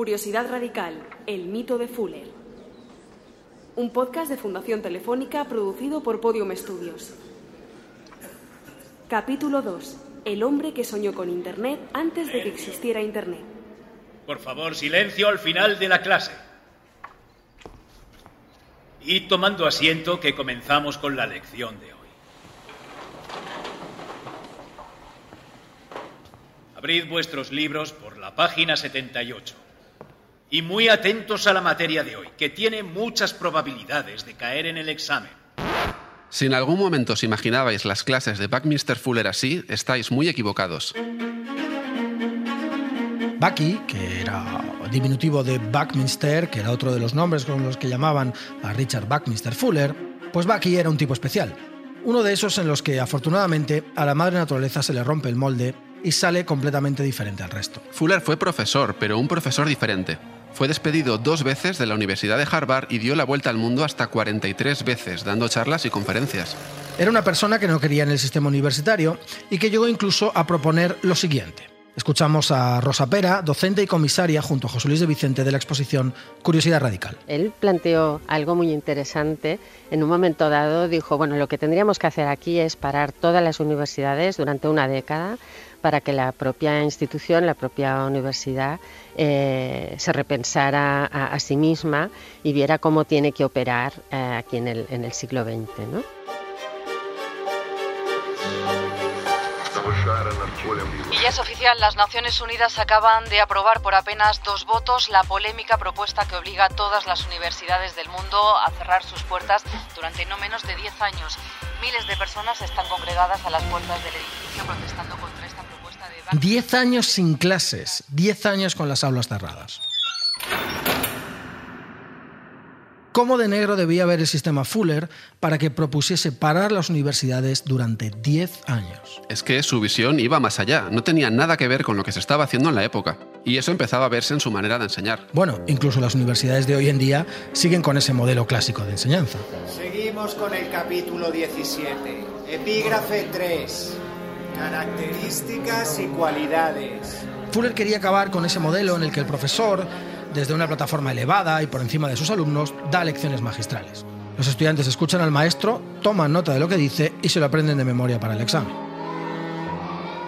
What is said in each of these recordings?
Curiosidad Radical, el mito de Fuller. Un podcast de Fundación Telefónica producido por Podium Studios. Capítulo 2. El hombre que soñó con Internet antes de que existiera Internet. Por favor, silencio al final de la clase. Y tomando asiento que comenzamos con la lección de hoy. Abrid vuestros libros por la página 78. Y muy atentos a la materia de hoy, que tiene muchas probabilidades de caer en el examen. Si en algún momento os imaginabais las clases de Buckminster Fuller así, estáis muy equivocados. Bucky, que era diminutivo de Buckminster, que era otro de los nombres con los que llamaban a Richard Buckminster Fuller, pues Bucky era un tipo especial. Uno de esos en los que afortunadamente a la madre naturaleza se le rompe el molde y sale completamente diferente al resto. Fuller fue profesor, pero un profesor diferente. Fue despedido dos veces de la Universidad de Harvard y dio la vuelta al mundo hasta 43 veces, dando charlas y conferencias. Era una persona que no quería en el sistema universitario y que llegó incluso a proponer lo siguiente. Escuchamos a Rosa Pera, docente y comisaria junto a José Luis de Vicente de la exposición Curiosidad Radical. Él planteó algo muy interesante. En un momento dado dijo, bueno, lo que tendríamos que hacer aquí es parar todas las universidades durante una década para que la propia institución, la propia universidad, eh, se repensara a, sí misma y viera cómo tiene que operar eh, aquí en el, en el siglo XX. ¿no? Y ya es oficial, las Naciones Unidas acaban de aprobar por apenas dos votos la polémica propuesta que obliga a todas las universidades del mundo a cerrar sus puertas durante no menos de 10 años. Miles de personas están congregadas a las puertas del edificio protestando contra. 10 años sin clases, 10 años con las aulas cerradas. cómo de negro debía ver el sistema Fuller para que propusiese parar las universidades durante 10 años. Es que su visión iba más allá, no tenía nada que ver con lo que se estaba haciendo en la época. Y eso empezaba a verse en su manera de enseñar. Bueno, incluso las universidades de hoy en día siguen con ese modelo clásico de enseñanza. Seguimos con el capítulo 17, epígrafe 3, características y cualidades. Fuller quería acabar con ese modelo en el que el profesor desde una plataforma elevada y por encima de sus alumnos, da lecciones magistrales. Los estudiantes escuchan al maestro, toman nota de lo que dice y se lo aprenden de memoria para el examen.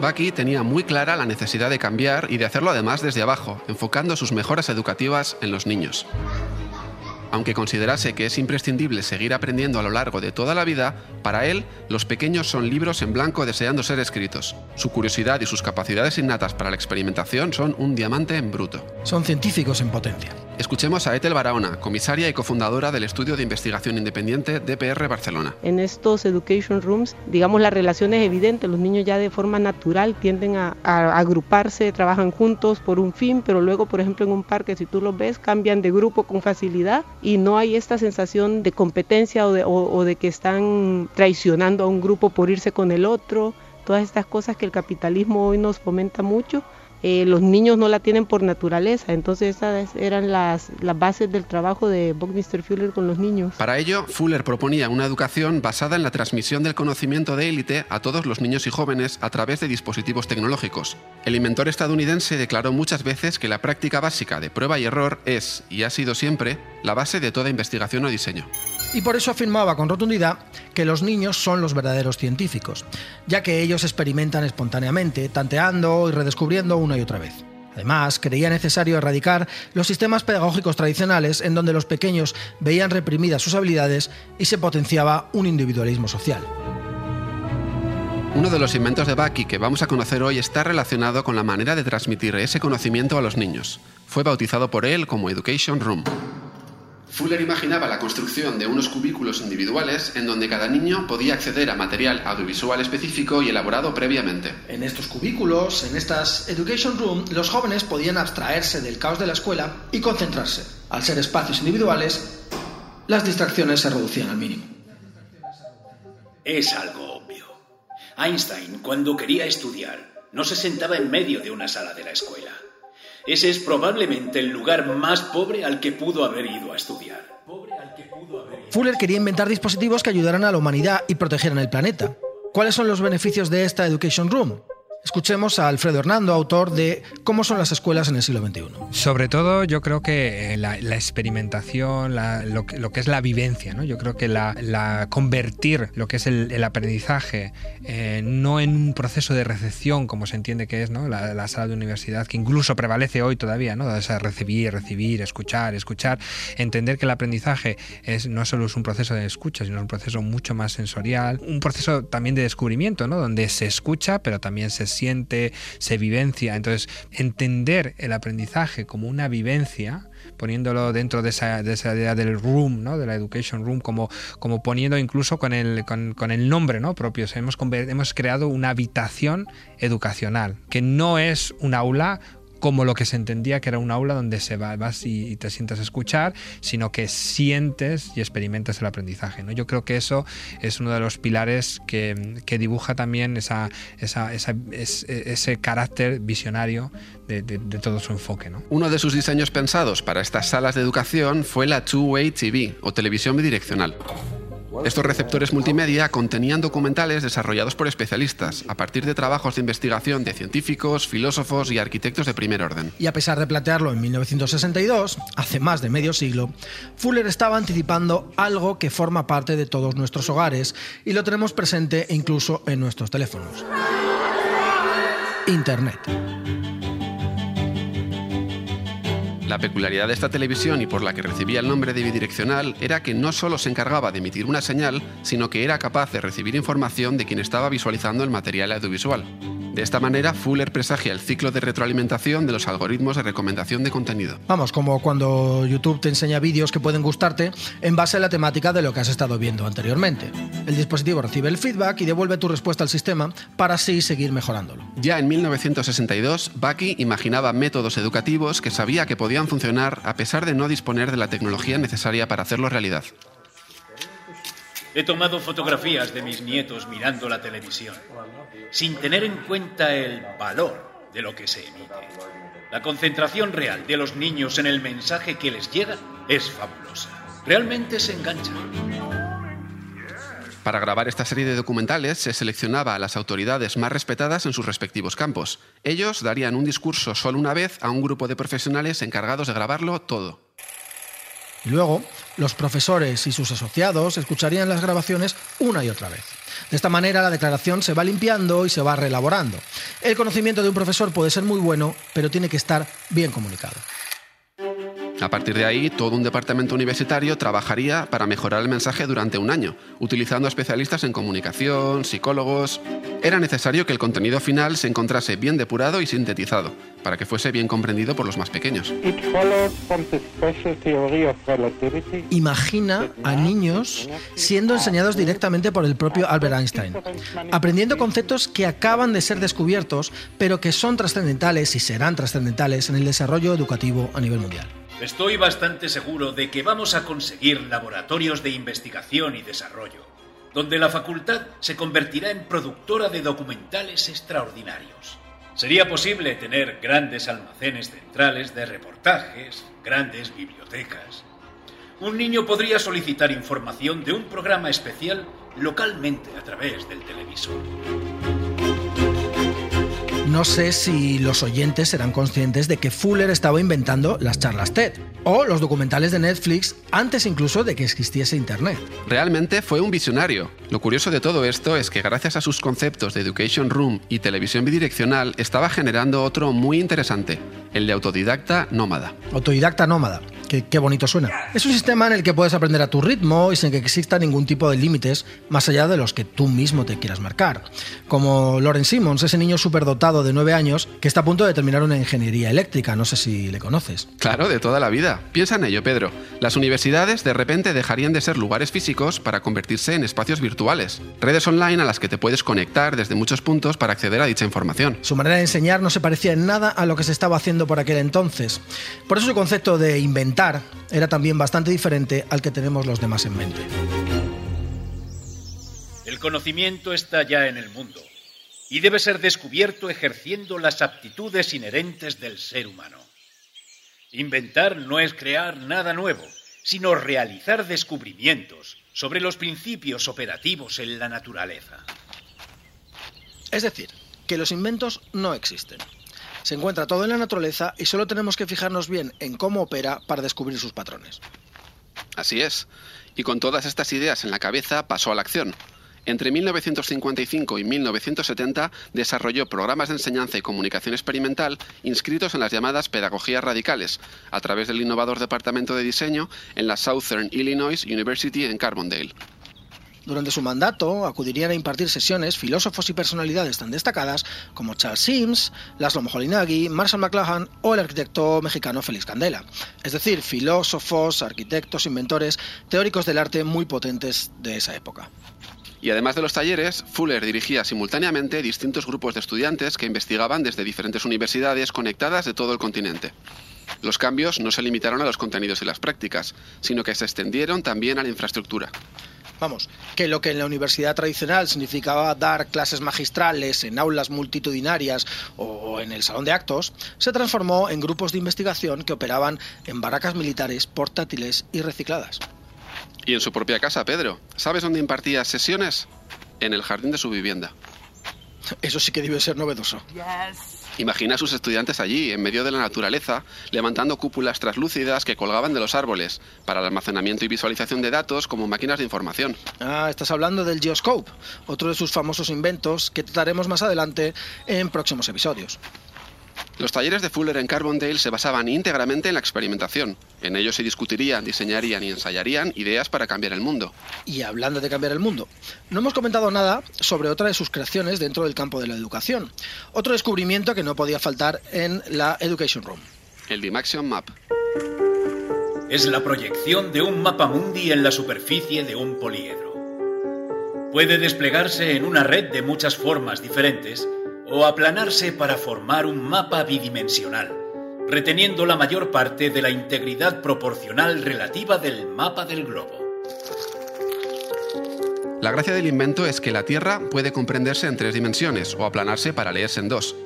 Bucky tenía muy clara la necesidad de cambiar y de hacerlo además desde abajo, enfocando sus mejoras educativas en los niños. Aunque considerase que es imprescindible seguir aprendiendo a lo largo de toda la vida, para él los pequeños son libros en blanco deseando ser escritos. Su curiosidad y sus capacidades innatas para la experimentación son un diamante en bruto. Son científicos en potencia. Escuchemos a Ethel Barahona, comisaria y cofundadora del estudio de investigación independiente DPR Barcelona. En estos education rooms, digamos, la relación es evidente. Los niños ya de forma natural tienden a, agruparse, trabajan juntos por un fin, pero luego, por ejemplo, en un parque, si tú los ves, cambian de grupo con facilidad y no hay esta sensación de competencia o de que están traicionando a un grupo por irse con el otro. Todas estas cosas que el capitalismo hoy nos fomenta mucho eh, los niños no la tienen por naturaleza, entonces esas eran las, las bases del trabajo de Buckminster Fuller con los niños. Para ello, Fuller proponía una educación basada en la transmisión del conocimiento de élite a todos los niños y jóvenes a través de dispositivos tecnológicos. El inventor estadounidense declaró muchas veces que la práctica básica de prueba y error es, y ha sido siempre, la base de toda investigación o diseño. Y por eso afirmaba con rotundidad que los niños son los verdaderos científicos, ya que ellos experimentan espontáneamente, tanteando y redescubriendo una y otra vez. Además, creía necesario erradicar los sistemas pedagógicos tradicionales en donde los pequeños veían reprimidas sus habilidades y se potenciaba un individualismo social. Uno de los inventos de Bucky que vamos a conocer hoy está relacionado con la manera de transmitir ese conocimiento a los niños. Fue bautizado por él como Education Room. Fuller imaginaba la construcción de unos cubículos individuales en donde cada niño podía acceder a material audiovisual específico y elaborado previamente. En estos cubículos, en estas Education Room, los jóvenes podían abstraerse del caos de la escuela y concentrarse. Al ser espacios individuales, las distracciones se reducían al mínimo. Es algo obvio. Einstein, cuando quería estudiar, no se sentaba en medio de una sala de la escuela ese es probablemente el lugar más pobre al que pudo haber ido a estudiar. Fuller quería inventar dispositivos que ayudaran a la humanidad y protegieran el planeta. ¿Cuáles son los beneficios de esta Education Room? Escuchemos a Alfredo Hernando, autor de Cómo son las escuelas en el siglo XXI. Sobre todo, yo creo que eh, la, experimentación, lo, que, es la vivencia, ¿no? yo creo que la, convertir lo que es el, aprendizaje eh, no en un proceso de recepción, como se entiende que es ¿no? la, sala de universidad, que incluso prevalece hoy todavía, ¿no? O recibir, recibir, escuchar, escuchar, entender que el aprendizaje es, no solo es un proceso de escucha, sino un proceso mucho más sensorial, un proceso también de descubrimiento, ¿no? donde se escucha, pero también se siente, se vivencia. Entonces, entender el aprendizaje como una vivencia, poniéndolo dentro de esa, idea del room, ¿no? de la education room, como, como poniendo incluso con el, con, el nombre ¿no? propio. hemos, hemos creado una habitación educacional, que no es un aula como lo que se entendía que era un aula donde se va, vas y, te sientas a escuchar, sino que sientes y experimentas el aprendizaje. ¿no? Yo creo que eso es uno de los pilares que, dibuja también esa, ese, carácter visionario de, todo su enfoque. ¿no? Uno de sus diseños pensados para estas salas de educación fue la Two-Way TV o televisión bidireccional. Estos receptores multimedia contenían documentales desarrollados por especialistas, a partir de trabajos de investigación de científicos, filósofos y arquitectos de primer orden. Y a pesar de plantearlo en 1962, hace más de medio siglo, Fuller estaba anticipando algo que forma parte de todos nuestros hogares y lo tenemos presente incluso en nuestros teléfonos. Internet. La peculiaridad de esta televisión y por la que recibía el nombre de bidireccional era que no solo se encargaba de emitir una señal, sino que era capaz de recibir información de quien estaba visualizando el material audiovisual. De esta manera, Fuller presagia el ciclo de retroalimentación de los algoritmos de recomendación de contenido. Vamos, como cuando YouTube te enseña vídeos que pueden gustarte en base a la temática de lo que has estado viendo anteriormente. El dispositivo recibe el feedback y devuelve tu respuesta al sistema para así seguir mejorándolo. Ya en 1962, Bucky imaginaba métodos educativos que sabía que podían funcionar a pesar de no disponer de la tecnología necesaria para hacerlo realidad. He tomado fotografías de mis nietos mirando la televisión, sin tener en cuenta el valor de lo que se emite. La concentración real de los niños en el mensaje que les llega es fabulosa. Realmente se enganchan. Para grabar esta serie de documentales se seleccionaba a las autoridades más respetadas en sus respectivos campos. Ellos darían un discurso solo una vez a un grupo de profesionales encargados de grabarlo todo. Luego, los profesores y sus asociados escucharían las grabaciones una y otra vez. De esta manera la declaración se va limpiando y se va reelaborando. El conocimiento de un profesor puede ser muy bueno, pero tiene que estar bien comunicado. A partir de ahí, todo un departamento universitario trabajaría para mejorar el mensaje durante un año, utilizando especialistas en comunicación, psicólogos. Era necesario que el contenido final se encontrase bien depurado y sintetizado, para que fuese bien comprendido por los más pequeños. Imagina a niños siendo enseñados directamente por el propio Albert Einstein, aprendiendo conceptos que acaban de ser descubiertos, pero que son trascendentales y serán trascendentales en el desarrollo educativo a nivel mundial. Estoy bastante seguro de que vamos a conseguir laboratorios de investigación y desarrollo, donde la facultad se convertirá en productora de documentales extraordinarios. Sería posible tener grandes almacenes centrales de reportajes, grandes bibliotecas. Un niño podría solicitar información de un programa especial localmente a través del televisor. No sé si los oyentes serán conscientes de que Fuller estaba inventando las charlas TED o los documentales de Netflix antes incluso de que existiese Internet. Realmente fue un visionario. Lo curioso de todo esto es que gracias a sus conceptos de Education Room y televisión bidireccional estaba generando otro muy interesante, el de autodidacta nómada. Autodidacta nómada. Qué, bonito suena. Es un sistema en el que puedes aprender a tu ritmo y sin que exista ningún tipo de límites más allá de los que tú mismo te quieras marcar. Como Loren Simmons, ese niño superdotado de 9 años que está a punto de terminar una ingeniería eléctrica. No sé si le conoces. Claro, de toda la vida. Piensa en ello, Pedro. Las universidades de repente dejarían de ser lugares físicos para convertirse en espacios virtuales. Redes online a las que te puedes conectar desde muchos puntos para acceder a dicha información. Su manera de enseñar no se parecía en nada a lo que se estaba haciendo por aquel entonces. Por eso el concepto de inventar era también bastante diferente al que tenemos los demás en mente. El conocimiento está ya en el mundo y debe ser descubierto ejerciendo las aptitudes inherentes del ser humano. Inventar no es crear nada nuevo, sino realizar descubrimientos sobre los principios operativos en la naturaleza. Es decir, que los inventos no existen. Se encuentra todo en la naturaleza y solo tenemos que fijarnos bien en cómo opera para descubrir sus patrones. Así es. Y con todas estas ideas en la cabeza pasó a la acción. Entre 1955 y 1970 desarrolló programas de enseñanza y comunicación experimental inscritos en las llamadas pedagogías radicales, a través del innovador departamento de diseño en la Southern Illinois University en Carbondale. Durante su mandato acudirían a impartir sesiones filósofos y personalidades tan destacadas como Charles Sims, Laszlo Moholy-Nagy, Marshall McLuhan o el arquitecto mexicano Félix Candela. Es decir, filósofos, arquitectos, inventores, teóricos del arte muy potentes de esa época. Y además de los talleres, Fuller dirigía simultáneamente distintos grupos de estudiantes que investigaban desde diferentes universidades conectadas de todo el continente. Los cambios no se limitaron a los contenidos y las prácticas, sino que se extendieron también a la infraestructura. Vamos, que lo que en la universidad tradicional significaba dar clases magistrales en aulas multitudinarias o en el salón de actos, se transformó en grupos de investigación que operaban en barracas militares portátiles y recicladas. Y en su propia casa, Pedro. ¿Sabes dónde impartía sesiones? En el jardín de su vivienda. Eso sí que debe ser novedoso. Imagina a sus estudiantes allí, en medio de la naturaleza, levantando cúpulas traslúcidas que colgaban de los árboles, para el almacenamiento y visualización de datos como máquinas de información. Ah, estás hablando del Geoscope, otro de sus famosos inventos que trataremos más adelante en próximos episodios. Los talleres de Fuller en Carbondale se basaban íntegramente en la experimentación. En ellos se discutirían, diseñarían y ensayarían ideas para cambiar el mundo. Y hablando de cambiar el mundo, no hemos comentado nada sobre otra de sus creaciones dentro del campo de la educación. Otro descubrimiento que no podía faltar en la Education Room. El Dimaxion Map. Es la proyección de un mapa mundi en la superficie de un poliedro. Puede desplegarse en una red de muchas formas diferentes o aplanarse para formar un mapa bidimensional, reteniendo la mayor parte de la integridad proporcional relativa del mapa del globo. La gracia del invento es que la Tierra puede comprenderse en tres dimensiones o aplanarse para leerse en dos,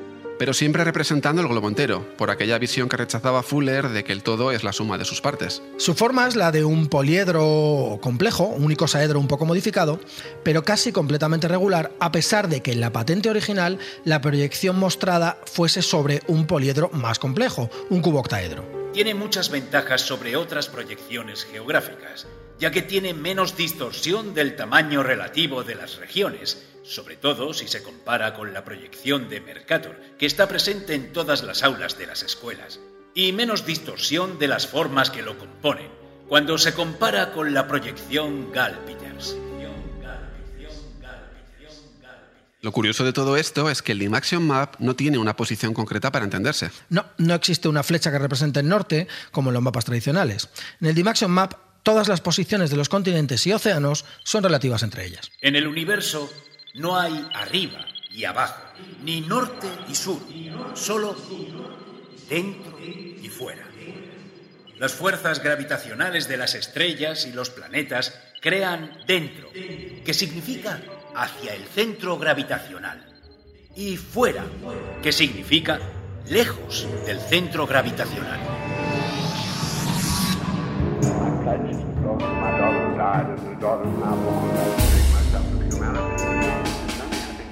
pero siempre representando el globo entero, por aquella visión que rechazaba Fuller de que el todo es la suma de sus partes. Su forma es la de un poliedro complejo, un icosaedro un poco modificado, pero casi completamente regular, a pesar de que en la patente original la proyección mostrada fuese sobre un poliedro más complejo, un cubo octaedro. Tiene muchas ventajas sobre otras proyecciones geográficas, ya que tiene menos distorsión del tamaño relativo de las regiones, sobre todo si se compara con la proyección de Mercator, que está presente en todas las aulas de las escuelas, y menos distorsión de las formas que lo componen, cuando se compara con la proyección Gall-Peters. Lo curioso de todo esto es que el Dimaxion Map no tiene una posición concreta para entenderse. No, no existe una flecha que represente el norte, como en los mapas tradicionales. En el Dimaxion Map, todas las posiciones de los continentes y océanos son relativas entre ellas. En el universo no hay arriba y abajo, ni norte y sur, solo dentro y fuera. Las fuerzas gravitacionales de las estrellas y los planetas crean dentro, que significa hacia el centro gravitacional, y fuera, que significa lejos del centro gravitacional.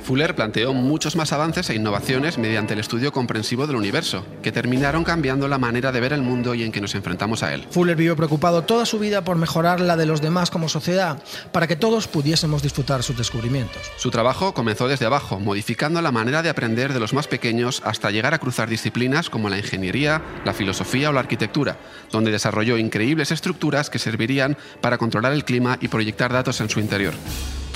Fuller planteó muchos más avances e innovaciones mediante el estudio comprensivo del universo, que terminaron cambiando la manera de ver el mundo y en que nos enfrentamos a él. Fuller vivió preocupado toda su vida por mejorar la de los demás como sociedad, para que todos pudiésemos disfrutar sus descubrimientos. Su trabajo comenzó desde abajo, modificando la manera de aprender de los más pequeños hasta llegar a cruzar disciplinas como la ingeniería, la filosofía o la arquitectura, donde desarrolló increíbles estructuras que servirían para controlar el clima y proyectar datos en su interior.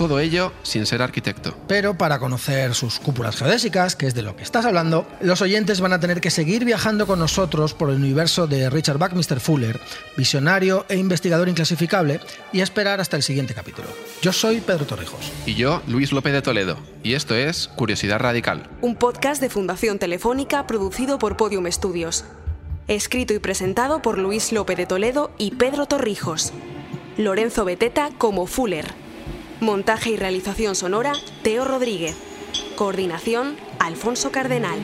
Todo ello sin ser arquitecto. Pero para conocer sus cúpulas geodésicas, que es de lo que estás hablando, los oyentes van a tener que seguir viajando con nosotros por el universo de Richard Buckminster Fuller, visionario e investigador inclasificable, y esperar hasta el siguiente capítulo. Yo soy Pedro Torrijos. Y yo, Luis López de Toledo. Y esto es Curiosidad Radical. Un podcast de Fundación Telefónica producido por Podium Studios. Escrito y presentado por Luis López de Toledo y Pedro Torrijos. Lorenzo Beteta como Fuller. Montaje y realización sonora, Teo Rodríguez. Coordinación, Alfonso Cardenal.